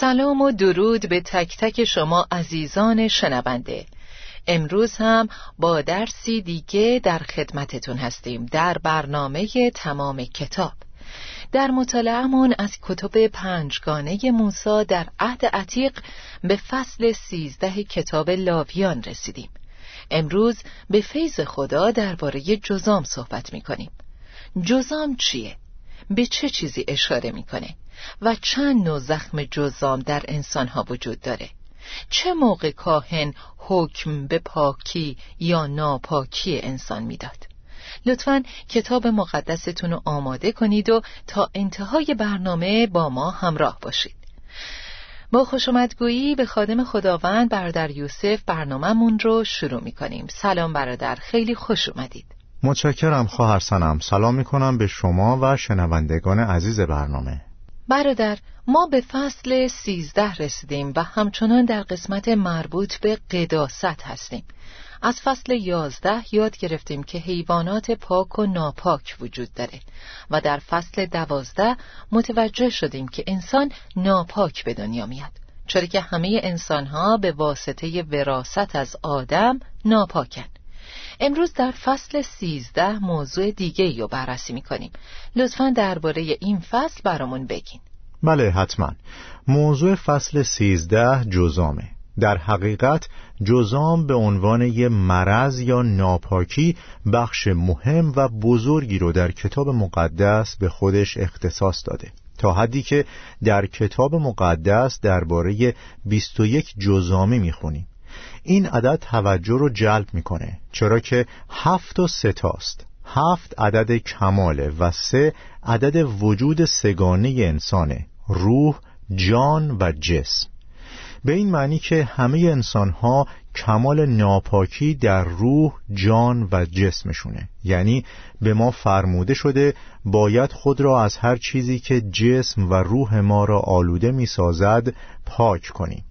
سلام و درود به تک تک شما عزیزان شنونده امروز هم با درسی دیگه در خدمتتون هستیم در برنامه تمام کتاب در مطالعهمون از کتب پنجگانه موسا در عهد عتیق به فصل سیزده کتاب لاویان رسیدیم امروز به فیض خدا درباره جزام صحبت می‌کنیم جزام چیه؟ به چه چیزی اشاره می‌کنه؟ و چند نوع زخم جزام در انسانها وجود داره؟ چه موقع کاهن حکم به پاکی یا ناپاکی انسان می‌داد؟ لطفا کتاب مقدستون رو آماده کنید و تا انتهای برنامه با ما همراه باشید. با خوش اومدگویی به خادم خداوند برادر یوسف برنامهمون رو شروع می کنیم سلام برادر خیلی خوش اومدید. متشکرم خواهر سنم. سلام می کنم به شما و شنوندگان عزیز برنامه. برادر ما به فصل سیزده رسیدیم و همچنان در قسمت مربوط به قداست هستیم. از فصل یازده یاد گرفتیم که حیوانات پاک و ناپاک وجود داره و در فصل دوازده متوجه شدیم که انسان ناپاک به دنیا میاد چرا که همه انسانها به واسطه وراست از آدم ناپاکن. امروز در فصل سیزده موضوع دیگه رو بررسی می‌کنیم. لطفا درباره این فصل برامون بگین. بله حتما. موضوع فصل سیزده جزامه. در حقیقت جزام به عنوان یه مرض یا ناپاکی بخش مهم و بزرگی رو در کتاب مقدس به خودش اختصاص داده. تا حدی که در کتاب مقدس درباره 21 جزامی می‌خونیم. این عدد توجه رو جلب می‌کنه چرا که هفت و ستاست هفت عدد کماله و سه عدد وجود سگانه انسانه روح، جان و جسم. به این معنی که همه انسان ها کمال ناپاکی در روح، جان و جسمشونه. یعنی به ما فرموده شده باید خود را از هر چیزی که جسم و روح ما را آلوده می سازد پاک کنیم.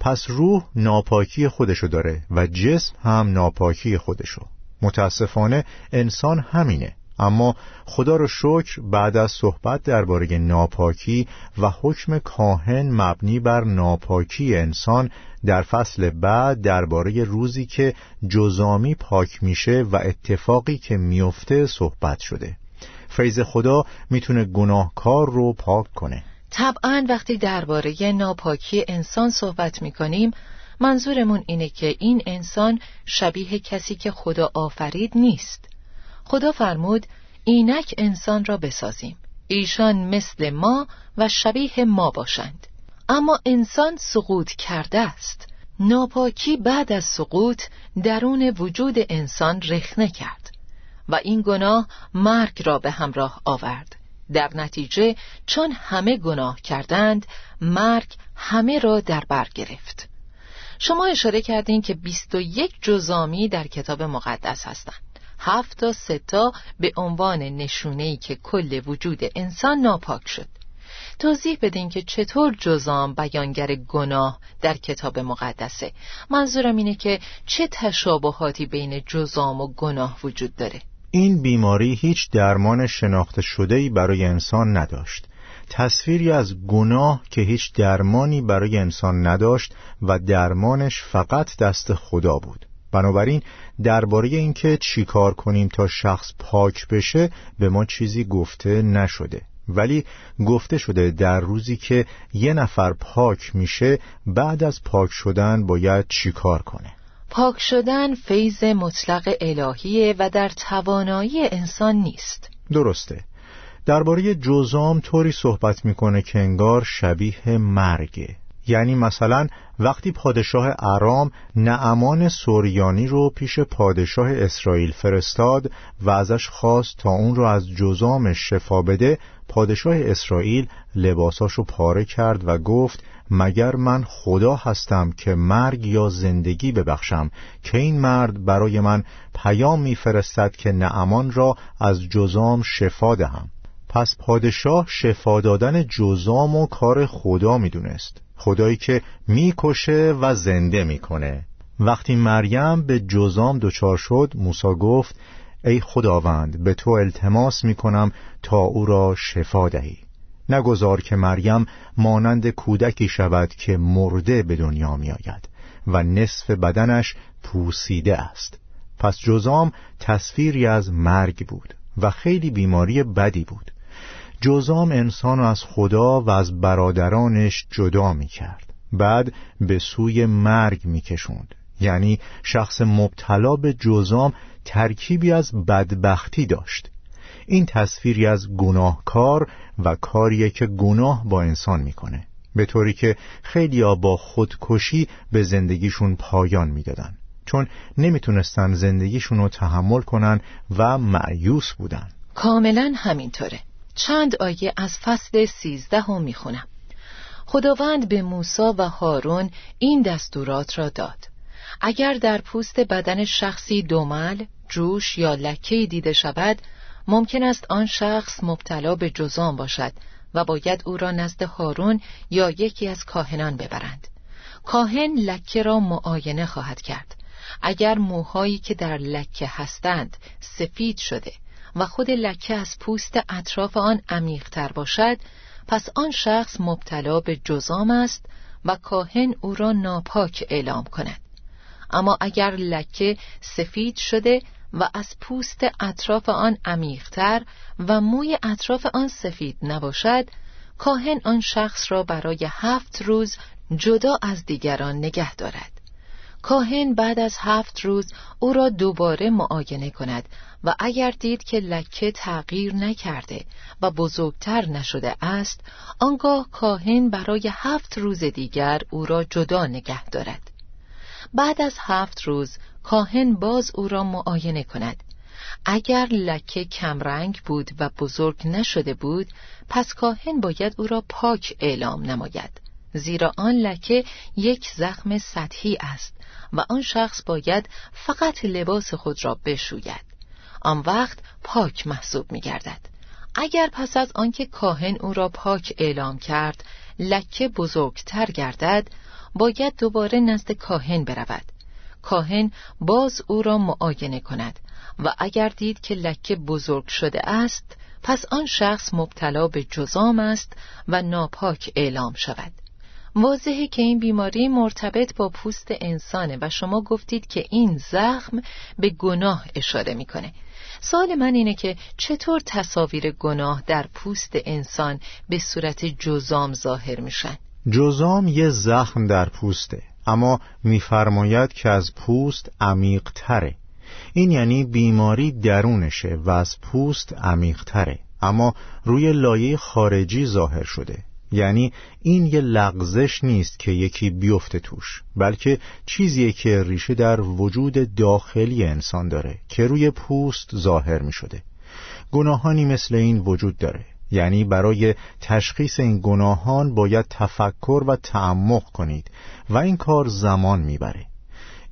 پس روح ناپاکی خودشو داره و جسم هم ناپاکی خودشو. متاسفانه انسان همینه. اما خدا رو شکر بعد از صحبت درباره ناپاکی و حکم کاهن مبنی بر ناپاکی انسان در فصل بعد درباره روزی که جزامی پاک میشه و اتفاقی که میفته صحبت شده. فیض خدا می‌تونه گناهکار رو پاک کنه. طبعا وقتی درباره ناپاکی انسان صحبت می‌کنیم منظورمون اینه که این انسان شبیه کسی که خدا آفرید نیست. خدا فرمود اینک انسان را بسازیم. ایشان مثل ما و شبیه ما باشند. اما انسان سقوط کرده است. ناپاکی بعد از سقوط درون وجود انسان رخنه کرد و این گناه مرگ را به همراه آورد. در نتیجه چون همه گناه کردند مرگ همه را در بر گرفت. شما اشاره کردین که 21 جزامی در کتاب مقدس هستند. هفت تا ستا به عنوان نشونه که کل وجود انسان ناپاک شد. توضیح بدین که چطور جزام بیانگر گناه در کتاب مقدسه. منظورم اینه که چه تشابهاتی بین جزام و گناه وجود داره. این بیماری هیچ درمان شناخته شده‌ای برای انسان نداشت. تصویری از گناه که هیچ درمانی برای انسان نداشت و درمانش فقط دست خدا بود. بنابراین درباره اینکه چیکار کنیم تا شخص پاک بشه به ما چیزی گفته نشده. ولی گفته شده در روزی که یه نفر پاک میشه بعد از پاک شدن باید چیکار کنه؟ پاک شدن فیض مطلق الهیه و در توانایی انسان نیست. درسته. درباره جزام طوری صحبت می‌کنه که انگار شبیه مرگه. یعنی مثلا وقتی پادشاه ارام نعمان سوریانی رو پیش پادشاه اسرائیل فرستاد و ازش خواست تا اون رو از جزامش شفا بده پادشاه اسرائیل لباساشو پاره کرد و گفت مگر من خدا هستم که مرگ یا زندگی ببخشم که این مرد برای من پیام میفرستد که نعمان را از جزام شفا دهم. پس پادشاه شفا دادن جزام و کار خدا می‌دونست. خدایی که می‌کشه و زنده می‌کنه. وقتی مریم به جزام دچار شد موسی گفت ای خداوند به تو التماس می‌کنم تا او را شفا دهی. نگذار که مریم مانند کودکی شود که مرده به دنیا میآید و نصف بدنش پوسیده است. پس جزام تصویری از مرگ بود و خیلی بیماری بدی بود. جزام انسان از خدا و از برادرانش جدا می کرد بعد به سوی مرگ می کشوند یعنی شخص مبتلا به جزام ترکیبی از بدبختی داشت. این تصویری از گناهکار و کاریه که گناه با انسان می‌کنه. به طوری که خیلی با خودکشی به زندگیشون پایان می‌دادن. چون نمی‌تونستن زندگیشون رو تحمل کنن و معیوس بودن. کاملا همینطوره. چند آیه از فصل سیزده هم می‌خونم. خداوند به موسا و هارون این دستورات را داد. اگر در پوست بدن شخصی دومل، جوش یا لکه دیده شود ممکن است آن شخص مبتلا به جزام باشد و باید او را نزد هارون یا یکی از کاهنان ببرند. کاهن لکه را معاینه خواهد کرد. اگر موهایی که در لکه هستند سفید شده و خود لکه از پوست اطراف آن عمیقتر باشد پس آن شخص مبتلا به جزام است و کاهن او را ناپاک اعلام کند. اما اگر لکه سفید شده و از پوست اطراف آن عمیقتر و موی اطراف آن سفید نباشد کاهن آن شخص را برای هفت روز جدا از دیگران نگه دارد. کاهن بعد از هفت روز او را دوباره معاینه کند و اگر دید که لکه تغییر نکرده و بزرگتر نشده است آنگاه کاهن برای هفت روز دیگر او را جدا نگه دارد. بعد از هفت روز کاهن باز او را معاینه کند. اگر لکه کمرنگ بود و بزرگ نشده بود پس کاهن باید او را پاک اعلام نماید. زیرا آن لکه یک زخم سطحی است و آن شخص باید فقط لباس خود را بشوید. آن وقت پاک محسوب می گردد اگر پس از آنکه کاهن او را پاک اعلام کرد لکه بزرگتر گردد باید دوباره نزد کاهن برود. کاهن باز او را معاینه کند و اگر دید که لکه بزرگ شده است پس آن شخص مبتلا به جزام است و ناپاک اعلام شود. واضحه که این بیماری مرتبط با پوست انسانه و شما گفتید که این زخم به گناه اشاره می‌کنه. سوال من اینه که چطور تصاویر گناه در پوست انسان به صورت جزام ظاهر میشن؟ جزام یه زخم در پوسته. اما میفرماید که از پوست عمیق تره این یعنی بیماری درونشه و از پوست عمیق تره اما روی لایه خارجی ظاهر شده. یعنی این یه لغزش نیست که یکی بیفته توش بلکه چیزیه که ریشه در وجود داخلی انسان داره که روی پوست ظاهر می شده گناهانی مثل این وجود داره. یعنی برای تشخیص این گناهان باید تفکر و تعمق کنید و این کار زمان می‌بره.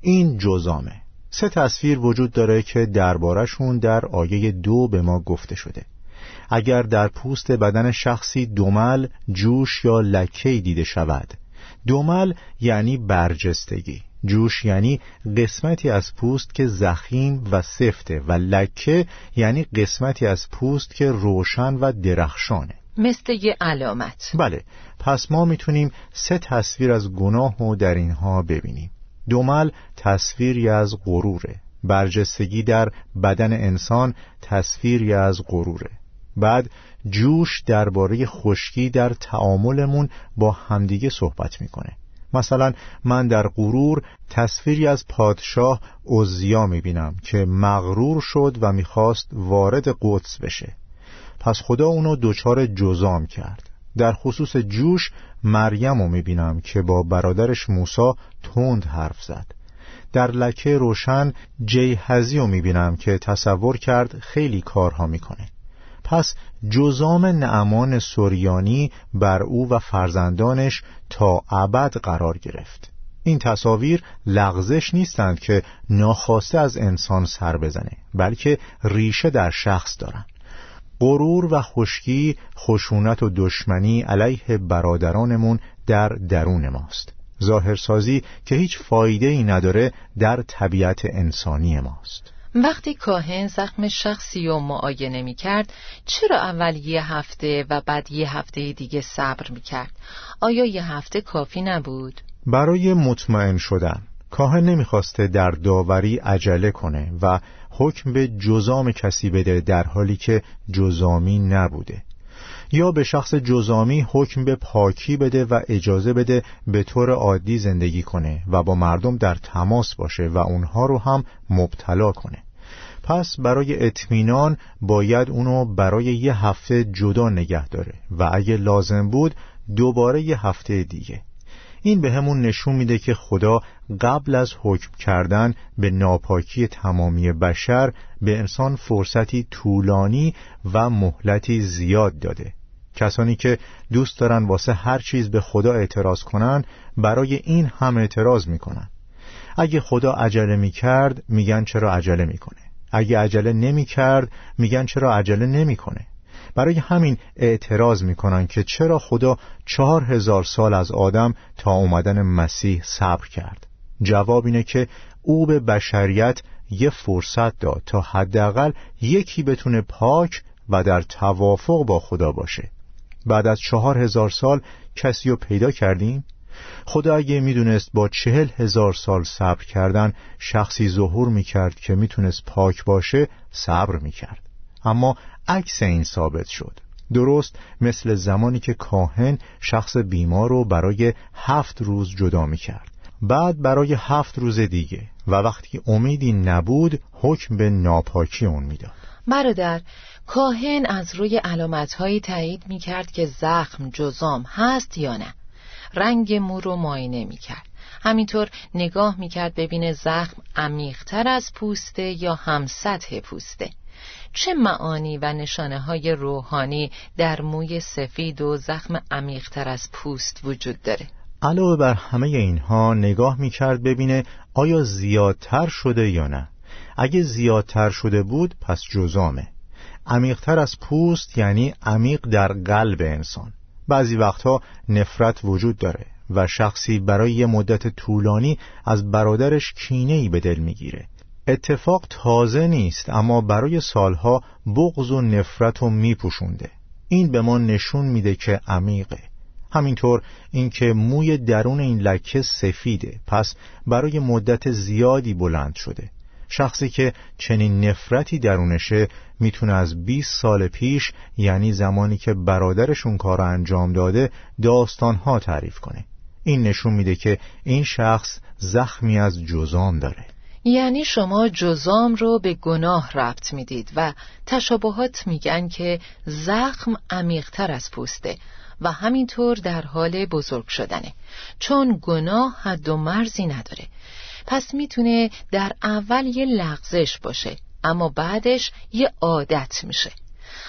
این جزامه. سه تصویر وجود داره که دربارشون در آیه دو به ما گفته شده. اگر در پوست بدن شخصی دومل جوش یا لکه دیده شود. دومل یعنی برجستگی. جوش یعنی قسمتی از پوست که زخیم و سفته و لکه یعنی قسمتی از پوست که روشن و درخشانه. مثل یه علامت. بله پس ما می‌تونیم سه تصویر از گناه رو در اینها ببینیم. دومل تصویری از غروره. برجستگی در بدن انسان تصویری از غروره. بعد جوش درباره خشکی در تعاملمون با همدیگه صحبت می‌کنه. مثلا من در غرور تصویری از پادشاه اوزیا می‌بینم که مغرور شد و می‌خواست وارد قدس بشه. پس خدا اونو دچار جزام کرد. در خصوص جوش مریم رو می‌بینم که با برادرش موسا تند حرف زد. در لکه روشن جیهزی رو می‌بینم که تصور کرد خیلی کارها می‌کنه. پس جزام نعمان سوریانی بر او و فرزندانش تا ابد قرار گرفت. این تصاویر لغزش نیستند که ناخواسته از انسان سر بزنه بلکه ریشه در شخص دارند غرور و خشکی خشونت و دشمنی علیه برادرانمون در درون ماست. ظاهرسازی که هیچ فایده ای نداره در طبیعت انسانی ماست. وقتی کاهن زخم شخصی رو معاینه می کرد چرا اول یه هفته و بعد یه هفته دیگه صبر می کرد؟ آیا یه هفته کافی نبود؟ برای مطمئن شدن کاهن نمی‌خواسته در داوری عجله کنه و حکم به جزام کسی بده در حالی که جزامی نبوده یا به شخص جزامی حکم به پاکی بده و اجازه بده به طور عادی زندگی کنه و با مردم در تماس باشه و اونها رو هم مبتلا کنه. پس برای اطمینان باید اونو برای یه هفته جدا نگه داره و اگه لازم بود دوباره یه هفته دیگه. این به همون نشون میده که خدا قبل از حکم کردن به ناپاکی تمامی بشر به انسان فرصتی طولانی و مهلتی زیاد داده. کسانی که دوست دارن واسه هر چیز به خدا اعتراض کنن برای این هم اعتراض می‌کنن. اگه خدا عجله می‌کرد میگن چرا عجله می‌کنه. اگه عجله نمی‌کرد میگن چرا عجله نمی‌کنه. برای همین اعتراض می‌کنن که چرا خدا چهار هزار سال از آدم تا اومدن مسیح صبر کرد. جواب اینه که او به بشریت یه فرصت داد تا حداقل یکی بتونه پاک و در توافق با خدا باشه. بعد از چهار هزار سال کسی رو پیدا کردیم؟ خدا اگه می‌دونست با چهل هزار سال صبر کردن شخصی ظهور می‌کرد که می‌تونست پاک باشه صبر می‌کرد. اما عکس این ثابت شد. درست مثل زمانی که کاهن شخص بیمار رو برای هفت روز جدا می‌کرد. بعد برای هفت روز دیگه. و وقتی امیدی نبود حکم به ناپاکی اون می‌داد. برادر کاهن از روی علامتهایی تایید می کرد که زخم جزام هست یا نه. رنگ مو رو معاینه می کرد همینطور نگاه می کرد ببینه زخم عمیقتر از پوسته یا هم سطح پوسته. چه معانی و نشانه های روحانی در موی سفید و زخم عمیقتر از پوست وجود داره؟ علاوه بر همه اینها نگاه می کرد ببینه آیا زیادتر شده یا نه. اگه زیادتر شده بود پس جزامه. عمیقتر از پوست یعنی عمیق در قلب انسان. بعضی وقتها نفرت وجود داره و شخصی برای یه مدت طولانی از برادرش کینه‌ای به دل می‌گیره. اتفاق تازه نیست اما برای سالها بغض و نفرت رو میپوشونده. این به ما نشون میده که عمیقه. همینطور اینکه موی درون این لکه سفیده پس برای مدت زیادی بلند شده. شخصی که چنین نفرتی درونشه می‌تونه از 20 سال پیش یعنی زمانی که برادرشون کار انجام داده داستانها تعریف کنه. این نشون میده که این شخص زخمی از جزام داره. یعنی شما جزام رو به گناه ربط می‌دید و تشابهات میگن که زخم عمیقتر از پوسته و همینطور در حال بزرگ شدنه. چون گناه حد و مرزی نداره. پس می‌تونه در اول یه لغزش باشه اما بعدش یه عادت میشه.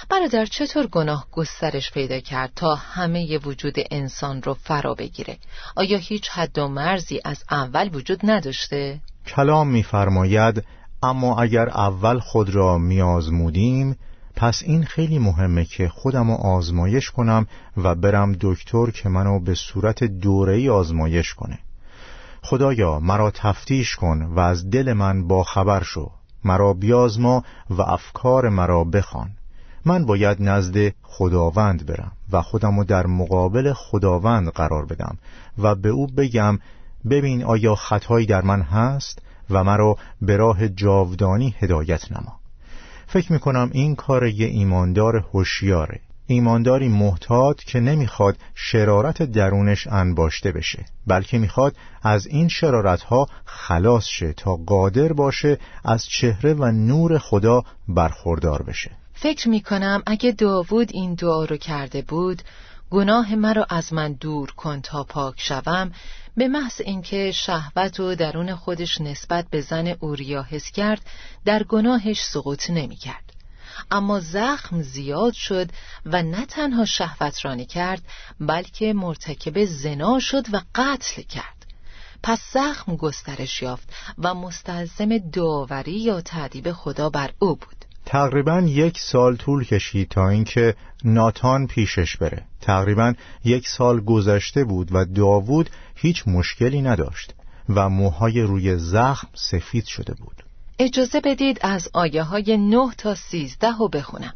برادر چطور گناه گسترش پیدا کرد تا همه وجود انسان رو فرا بگیره؟ آیا هیچ حد و مرزی از اول وجود نداشته؟ کلام میفرماید اما اگر اول خود را میازمودیم پس این خیلی مهمه که خودم رو آزمایش کنم و برم دکتر که منو به صورت دوره‌ای آزمایش کنه. خدایا مرا تفتیش کن و از دل من با خبر شو. مرا بیازما و افکار مرا بخوان. من باید نزد خداوند برم و خودمو در مقابل خداوند قرار بدم و به او بگم ببین آیا خطایی در من هست و مرا به راه جاودانی هدایت نما. فکر می‌کنم این کار یه ایماندار هوشیاره. ایمانداری محتاط که نمی‌خواد شرارت درونش انباشته بشه بلکه می‌خواد از این شرارت ها خلاص شه تا قادر باشه از چهره و نور خدا برخوردار بشه فکر می‌کنم اگه داوود این دعا رو کرده بود گناه مرا از من دور کن تا پاک شوم به محض اینکه شهوت و درون خودش نسبت به زن اوریا حس کرد در گناهش سقوط نمی‌کرد. اما زخم زیاد شد و نه تنها شهوت رانی کرد بلکه مرتکب زنا شد و قتل کرد. پس زخم گسترش یافت و مستلزم داوری یا تعدیب خدا بر او بود. تقریبا یک سال طول کشید تا اینکه ناتان پیشش بره. تقریبا یک سال گذشته بود و داوود هیچ مشکلی نداشت و موهای روی زخم سفید شده بود. اجازه بدید از آیه های 9 تا 13 رو بخونم.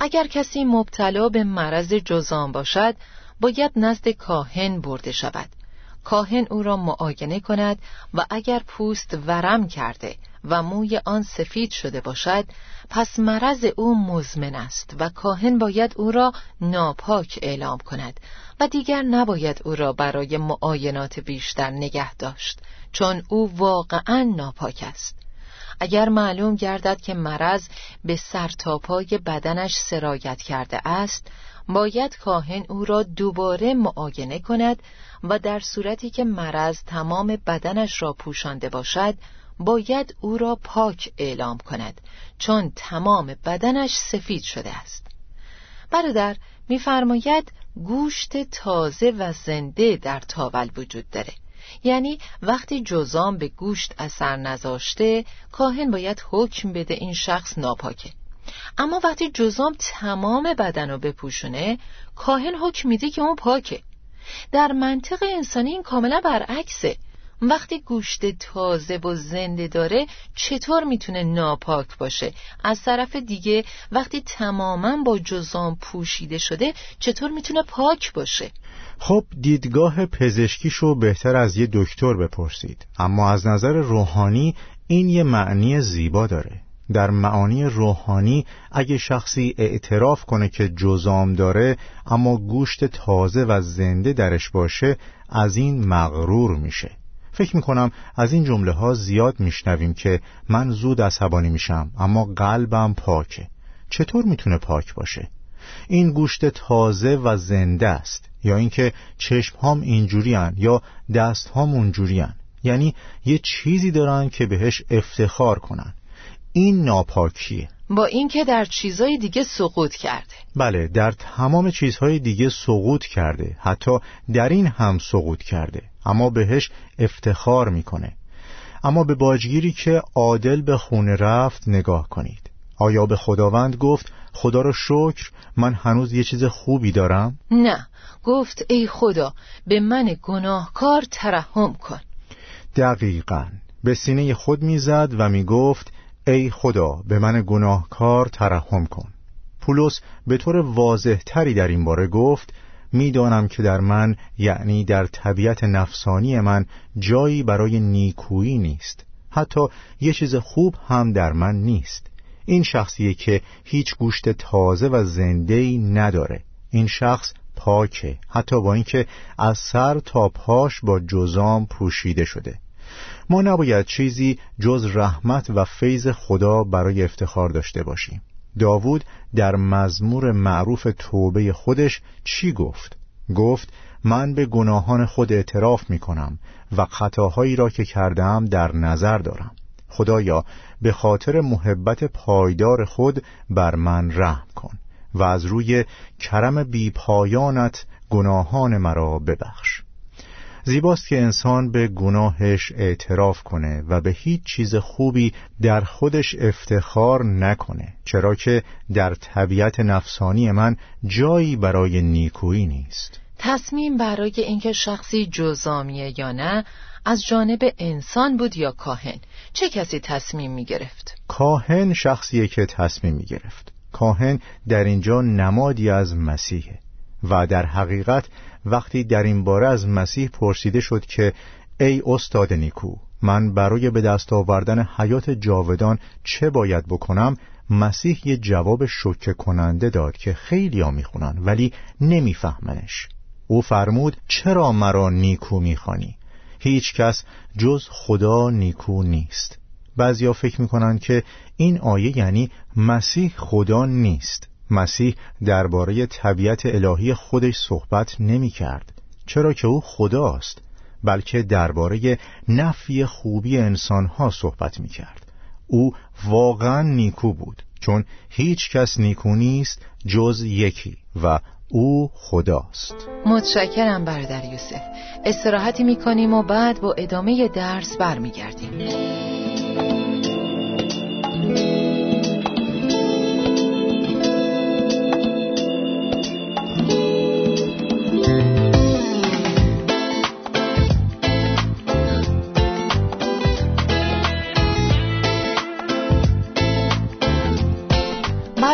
اگر کسی مبتلا به مرض جزام باشد باید نزد کاهن برده شود. کاهن او را معاینه کند و اگر پوست ورم کرده و موی آن سفید شده باشد پس مرض او مزمن است و کاهن باید او را ناپاک اعلام کند و دیگر نباید او را برای معاینات بیشتر نگه داشت چون او واقعا ناپاک است. اگر معلوم گردد که مرض به سرتاپای بدنش سرایت کرده است باید کاهن او را دوباره معاینه کند و در صورتی که مرض تمام بدنش را پوشانده باشد باید او را پاک اعلام کند چون تمام بدنش سفید شده است. برادر میفرماید گوشت تازه و زنده در تاول وجود داره. یعنی وقتی جزام به گوشت اثر نذاشته کاهن باید حکم بده این شخص ناپاکه. اما وقتی جزام تمام بدن رو بپوشونه کاهن حکم میده که اون پاکه. در منطق انسانی این کاملا برعکسه. وقتی گوشت تازه و زنده داره چطور می‌تونه ناپاک باشه؟ از طرف دیگه وقتی تماما با جزام پوشیده شده چطور می‌تونه پاک باشه؟ خب دیدگاه پزشکیشو بهتر از یه دکتر بپرسید. اما از نظر روحانی این یه معنی زیبا داره. در معانی روحانی اگه شخصی اعتراف کنه که جزام داره اما گوشت تازه و زنده درش باشه از این مغرور میشه. فکر می‌کنم از این جمله ها زیاد میشنویم که من زود عصبانی میشم اما قلبم پاکه. چطور می‌تونه پاک باشه؟ این گوشت تازه و زنده است یا اینکه چشم هام اینجوری یا دست هام اونجوری یعنی یه چیزی دارن که بهش افتخار کنن. این ناپاکیه. با اینکه در چیزهای دیگه سقوط کرده. بله در تمام چیزهای دیگه سقوط کرده. حتی در این هم سقوط کرده. اما بهش افتخار می‌کنه. اما به باجگیری که عادل به خونه رفت نگاه کنید. آیا به خداوند گفت خدا رو شکر من هنوز یه چیز خوبی دارم؟ نه. گفت ای خدا به من گناهکار ترحم کن. دقیقا. به سینه خود می‌زد و می‌گفت ای خدا به من گناهکار ترحم کن. پولس به طور واضح تری در این باره گفت می‌دانم که در من یعنی در طبیعت نفسانی من جایی برای نیکویی نیست. حتی یه چیز خوب هم در من نیست. این شخصیه که هیچ گوشت تازه و زنده نداره. این شخص پاکه حتی با اینکه از سر تا پاش با جزام پوشیده شده. ما نباید چیزی جز رحمت و فیض خدا برای افتخار داشته باشیم. داوود در مزمور معروف توبه خودش چی گفت؟ گفت من به گناهان خود اعتراف می کنم و خطاهایی را که کردم در نظر دارم خدایا به خاطر محبت پایدار خود بر من رحم کن و از روی کرم بیپایانت گناهان مرا ببخش زیباست که انسان به گناهش اعتراف کنه و به هیچ چیز خوبی در خودش افتخار نکنه چرا که در طبیعت نفسانی من جایی برای نیکویی نیست. تصمیم برای اینکه شخصی جزامیه یا نه از جانب انسان بود یا کاهن؟ چه کسی تصمیم می گرفت؟ کاهن شخصیه که تصمیم می گرفت کاهن در اینجا نمادی از مسیحه. و در حقیقت وقتی در این باره از مسیح پرسیده شد که ای استاد نیکو من برای به دست آوردن حیات جاودان چه باید بکنم؟ مسیح یه جواب شوکه کننده داد که خیلی ها می‌خونن ولی نمیفهمنش. او فرمود چرا مرا نیکو می‌خوانی؟ هیچ کس جز خدا نیکو نیست. بعضیا فکر می‌کنن که این آیه یعنی مسیح خدا نیست. مسیح درباره طبیعت الهی خودش صحبت نمی کرد چرا که او خداست بلکه درباره نفی خوبی انسانها صحبت می کرد او واقعا نیکو بود چون هیچ کس نیکو نیست جز یکی و او خداست. متشکرم برادر یوسف. استراحتی می‌کنیم و بعد با ادامه درس برمیگردیم.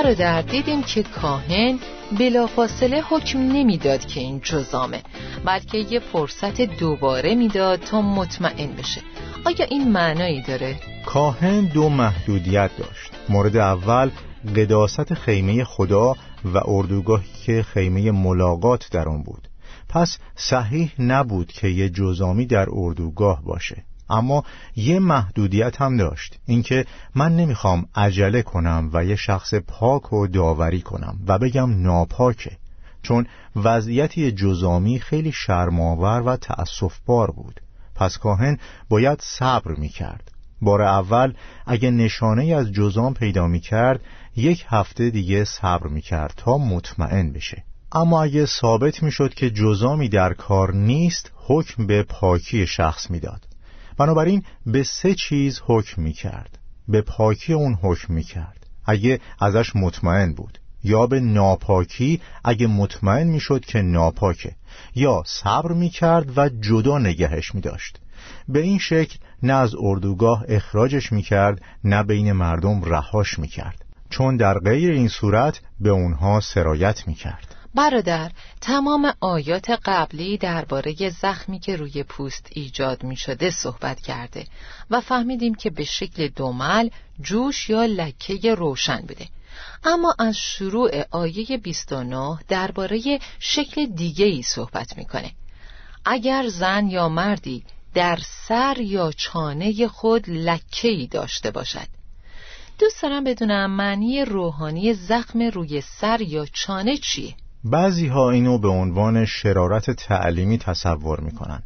برادر دیدیم که کاهن بلافاصله حکم نمی‌داد که این جزامه بلکه یه فرصت دوباره می‌داد تا مطمئن بشه. آیا این معنایی داره؟ کاهن دو محدودیت داشت. مورد اول قداست خیمه خدا و اردوگاهی که خیمه ملاقات در آن بود. پس صحیح نبود که یه جزامی در اردوگاه باشه. اما یه محدودیت هم داشت اینکه من نمی‌خوام عجله کنم و یه شخص پاک و داوری کنم و بگم ناپاکه چون وضعیتی جزامی خیلی شرماور و تأصفبار بود. پس کاهن باید صبر می‌کرد. بار اول اگه نشانه از جزام پیدا می‌کرد یک هفته دیگه صبر می‌کرد تا مطمئن بشه. اما اگه ثابت می‌شد که جزامی در کار نیست حکم به پاکی شخص می‌داد. بنابراین به سه چیز حکم می کرد به پاکی اون حکم می کرد اگه ازش مطمئن بود. یا به ناپاکی اگه مطمئن می شد که ناپاکه. یا صبر می کرد و جدا نگهش می داشت به این شکل نه از اردوگاه اخراجش می کرد نه بین مردم رهاش می کرد چون در غیر این صورت به اونها سرایت می کرد برادر تمام آیات قبلی درباره زخمی که روی پوست ایجاد می شده صحبت کرده و فهمیدیم که به شکل دومل جوش یا لکه روشن بوده. اما از شروع آیه 29 درباره شکل دیگه ای صحبت می‌کنه. اگر زن یا مردی در سر یا چانه خود لکه ای داشته باشد. دوست دارم بدونم معنی روحانی زخم روی سر یا چانه چیه؟ بعضی ها اینو به عنوان شرارت تعلیمی تصور می‌کنن.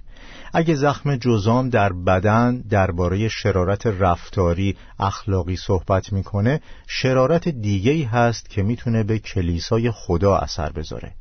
اگه زخم جزام در بدن درباره شرارت رفتاری اخلاقی صحبت می‌کنه شرارت دیگهی هست که می‌تونه به کلیسای خدا اثر بذاره.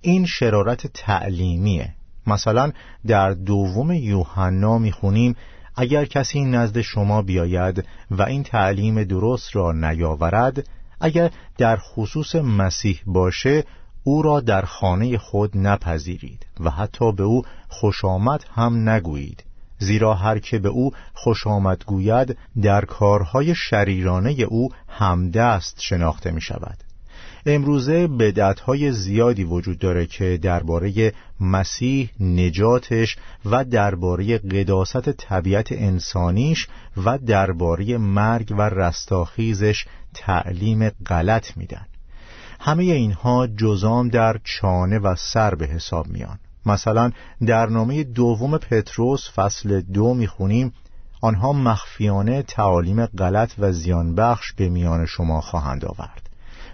این شرارت تعلیمیه. مثلا در دوم یوحنا می‌خونیم اگر کسی نزد شما بیاید و این تعلیم درست را نیاورد اگر در خصوص مسیح باشه او را در خانه خود نپذیرید و حتی به او خوش آمد هم نگویید زیرا هر که به او خوش آمد گوید در کارهای شریرانه او همدست شناخته می شود امروزه بدعتهای زیادی وجود داره که درباره مسیح نجاتش و درباره قداست طبیعت انسانیش و درباره مرگ و رستاخیزش تعلیم غلط میدن همه اینها جزام در چانه و سر به حساب میان. مثلا در نامه دوم پتروس فصل دو می‌خونیم آنها مخفیانه تعالیم غلط و زیانبخش به میان شما خواهند آورد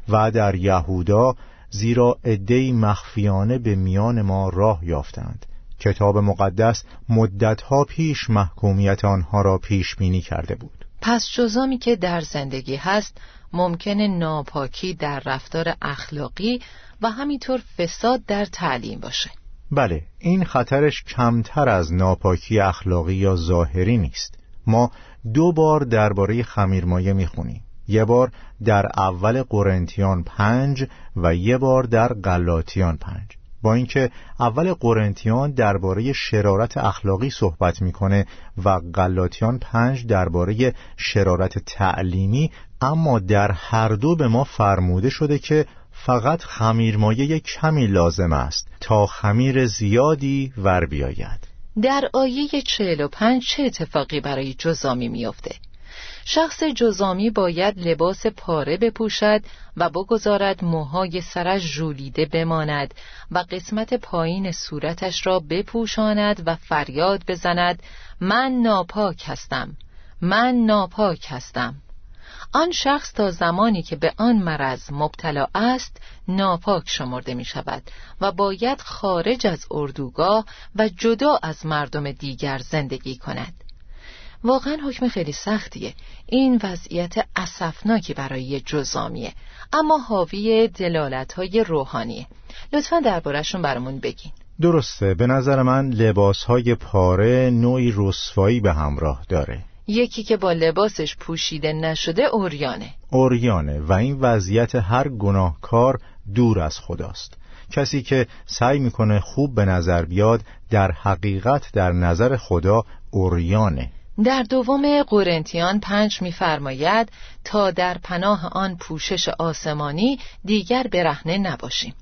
و در یهودا زیرا عدهای مخفیانه به میان ما راه یافتند. کتاب مقدس مدتها پیش محکومیت آنها را پیش بینی کرده بود. پس جزامی که در زندگی هست ممکن ناپاکی در رفتار اخلاقی و همینطور فساد در تعلیم باشه. بله این خطرش کمتر از ناپاکی اخلاقی یا ظاهری نیست. ما دو بار درباره خمیرمایه می‌خونیم. یه بار در اول قرنتیان پنج و یه بار در غلاطیان پنج. با اینکه اول قرنتیان درباره شرارت اخلاقی صحبت می‌کنه و غلاطیان پنج درباره شرارت تعلیمی اما در هر دو به ما فرموده شده که فقط خمیرمایه کمی لازم است تا خمیر زیادی ور بیاید در آیه 45 چه اتفاقی برای جزامی میافته؟ شخص جزامی باید لباس پاره بپوشد و بگذارد موهای سرش ژولیده بماند و قسمت پایین صورتش را بپوشاند و فریاد بزند من ناپاک هستم من ناپاک هستم. آن شخص تا زمانی که به آن مرض مبتلا است ناپاک شمرده می شود و باید خارج از اردوگاه و جدا از مردم دیگر زندگی کند. واقعا حکم خیلی سختیه. این وضعیت اسفناکی برای جزامیه. اما حاوی دلالت های روحانیه. لطفا دربارهشون برامون بگین. درسته. به نظر من لباس های پاره نوعی رسوایی به همراه داره. یکی که با لباسش پوشیده نشده اوریانه. اوریانه و این وضعیت هر گناهکار دور از خداست. کسی که سعی می‌کنه خوب به نظر بیاد در حقیقت در نظر خدا اوریانه. در دوم قرنتیان پنج میفرماید تا در پناه آن پوشش آسمانی دیگر برهنه نباشیم.